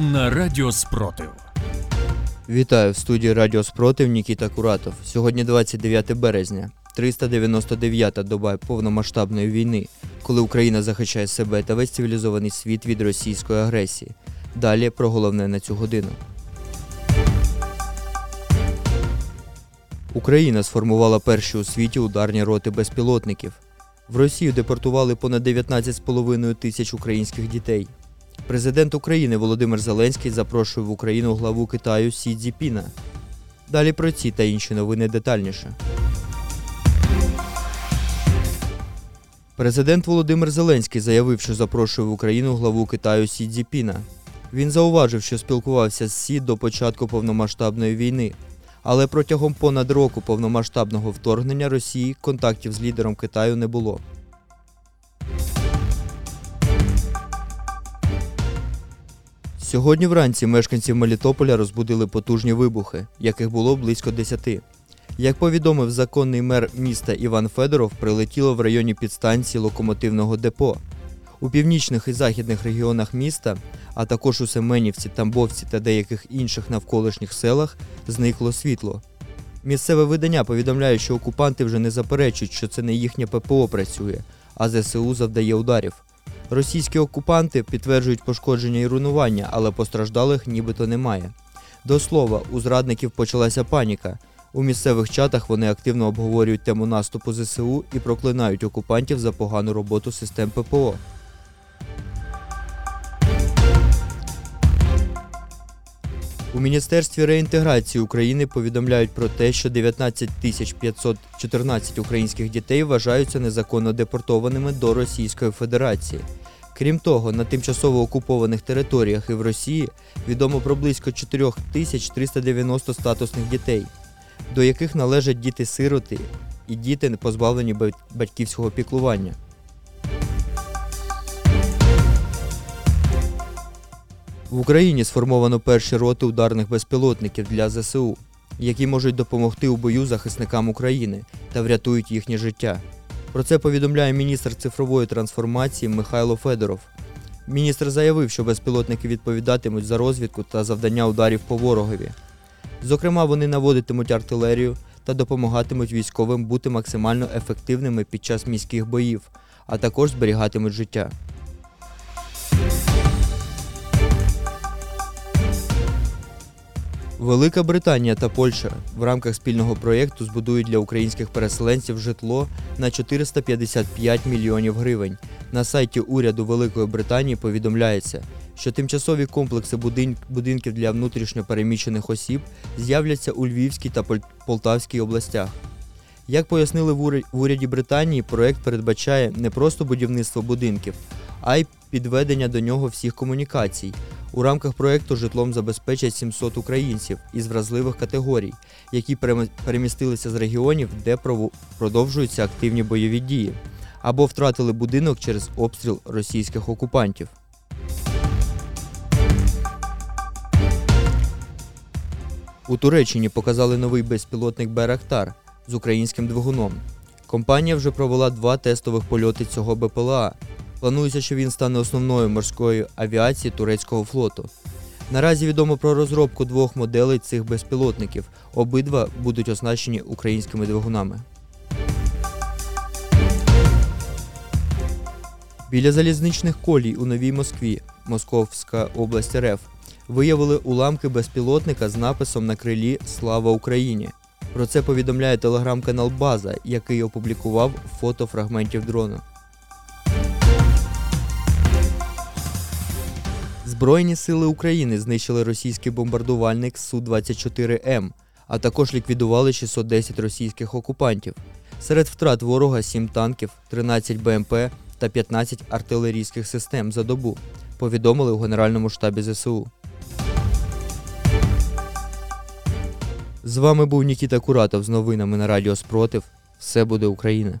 на Радіо Спротив. Вітаю в студії Радіо Спротив Нікіта Куратов. Сьогодні 29 березня, 399-та доба повномасштабної війни, коли Україна захищає себе та весь цивілізований світ від російської агресії. Далі про головне на цю годину. Україна сформувала перші у світі ударні роти безпілотників. В Росію депортували понад 19,5 тисяч українських дітей. Президент України Володимир Зеленський запрошує в Україну главу Китаю Сі Цзіньпіна. Далі про ці та інші новини детальніше. Президент Володимир Зеленський заявив, що запрошує в Україну главу Китаю Сі Цзіньпіна. Він зауважив, що спілкувався з Сі до початку повномасштабної війни. Але протягом понад року повномасштабного вторгнення Росії контактів з лідером Китаю не було. Сьогодні вранці мешканців Мелітополя розбудили потужні вибухи, яких було близько 10. Як повідомив законний мер міста Іван Федоров, прилетіло в районі підстанції локомотивного депо. У північних і західних регіонах міста, а також у Семенівці, Тамбовці та деяких інших навколишніх селах зникло світло. Місцеве видання повідомляє, що окупанти вже не заперечують, що це не їхнє ППО працює, а ЗСУ завдає ударів. Російські окупанти підтверджують пошкодження і руйнування, але постраждалих нібито немає. До слова, у зрадників почалася паніка. У місцевих чатах вони активно обговорюють тему наступу ЗСУ і проклинають окупантів за погану роботу систем ППО. У Міністерстві реінтеграції України повідомляють про те, що 19 тисяч 514 українських дітей вважаються незаконно депортованими до Російської Федерації. Крім того, на тимчасово окупованих територіях і в Росії відомо про близько 4390 статусних дітей, до яких належать діти-сироти і діти, позбавлені батьківського піклування. В Україні сформовано перші роти ударних безпілотників для ЗСУ, які можуть допомогти у бою захисникам України та врятують їхнє життя. Про це повідомляє міністр цифрової трансформації Михайло Федоров. Міністр заявив, що безпілотники відповідатимуть за розвідку та завдання ударів по ворогові. Зокрема, вони наводитимуть артилерію та допомагатимуть військовим бути максимально ефективними під час міських боїв, а також зберігатимуть життя. Велика Британія та Польща в рамках спільного проєкту збудують для українських переселенців житло на 455 мільйонів гривень. На сайті уряду Великої Британії повідомляється, що тимчасові комплекси будинків для внутрішньопереміщених осіб з'являться у Львівській та Полтавській областях. Як пояснили в уряді Британії, проєкт передбачає не просто будівництво будинків, а й підведення до нього всіх комунікацій. У рамках проєкту житлом забезпечать 700 українців із вразливих категорій, які перемістилися з регіонів, де продовжуються активні бойові дії, або втратили будинок через обстріл російських окупантів. У Туреччині показали новий безпілотник Берахтар з українським двигуном. Компанія вже провела два тестових польоти цього БПЛА. Планується, що він стане основною морської авіації турецького флоту. Наразі відомо про розробку двох моделей цих безпілотників. Обидва будуть оснащені українськими двигунами. Біля залізничних колій у Новій Москві, Московська область РФ, виявили уламки безпілотника з написом на крилі Слава Україні. Про це повідомляє телеграм-канал База, який опублікував фото фрагментів дрона. Збройні сили України знищили російський бомбардувальник Су-24М, а також ліквідували 610 російських окупантів. Серед втрат ворога 7 танків, 13 БМП та 15 артилерійських систем за добу. Повідомили у Генеральному штабі ЗСУ. З вами був Нікіта Куратов з новинами на Радіо Спротив. Все буде Україна!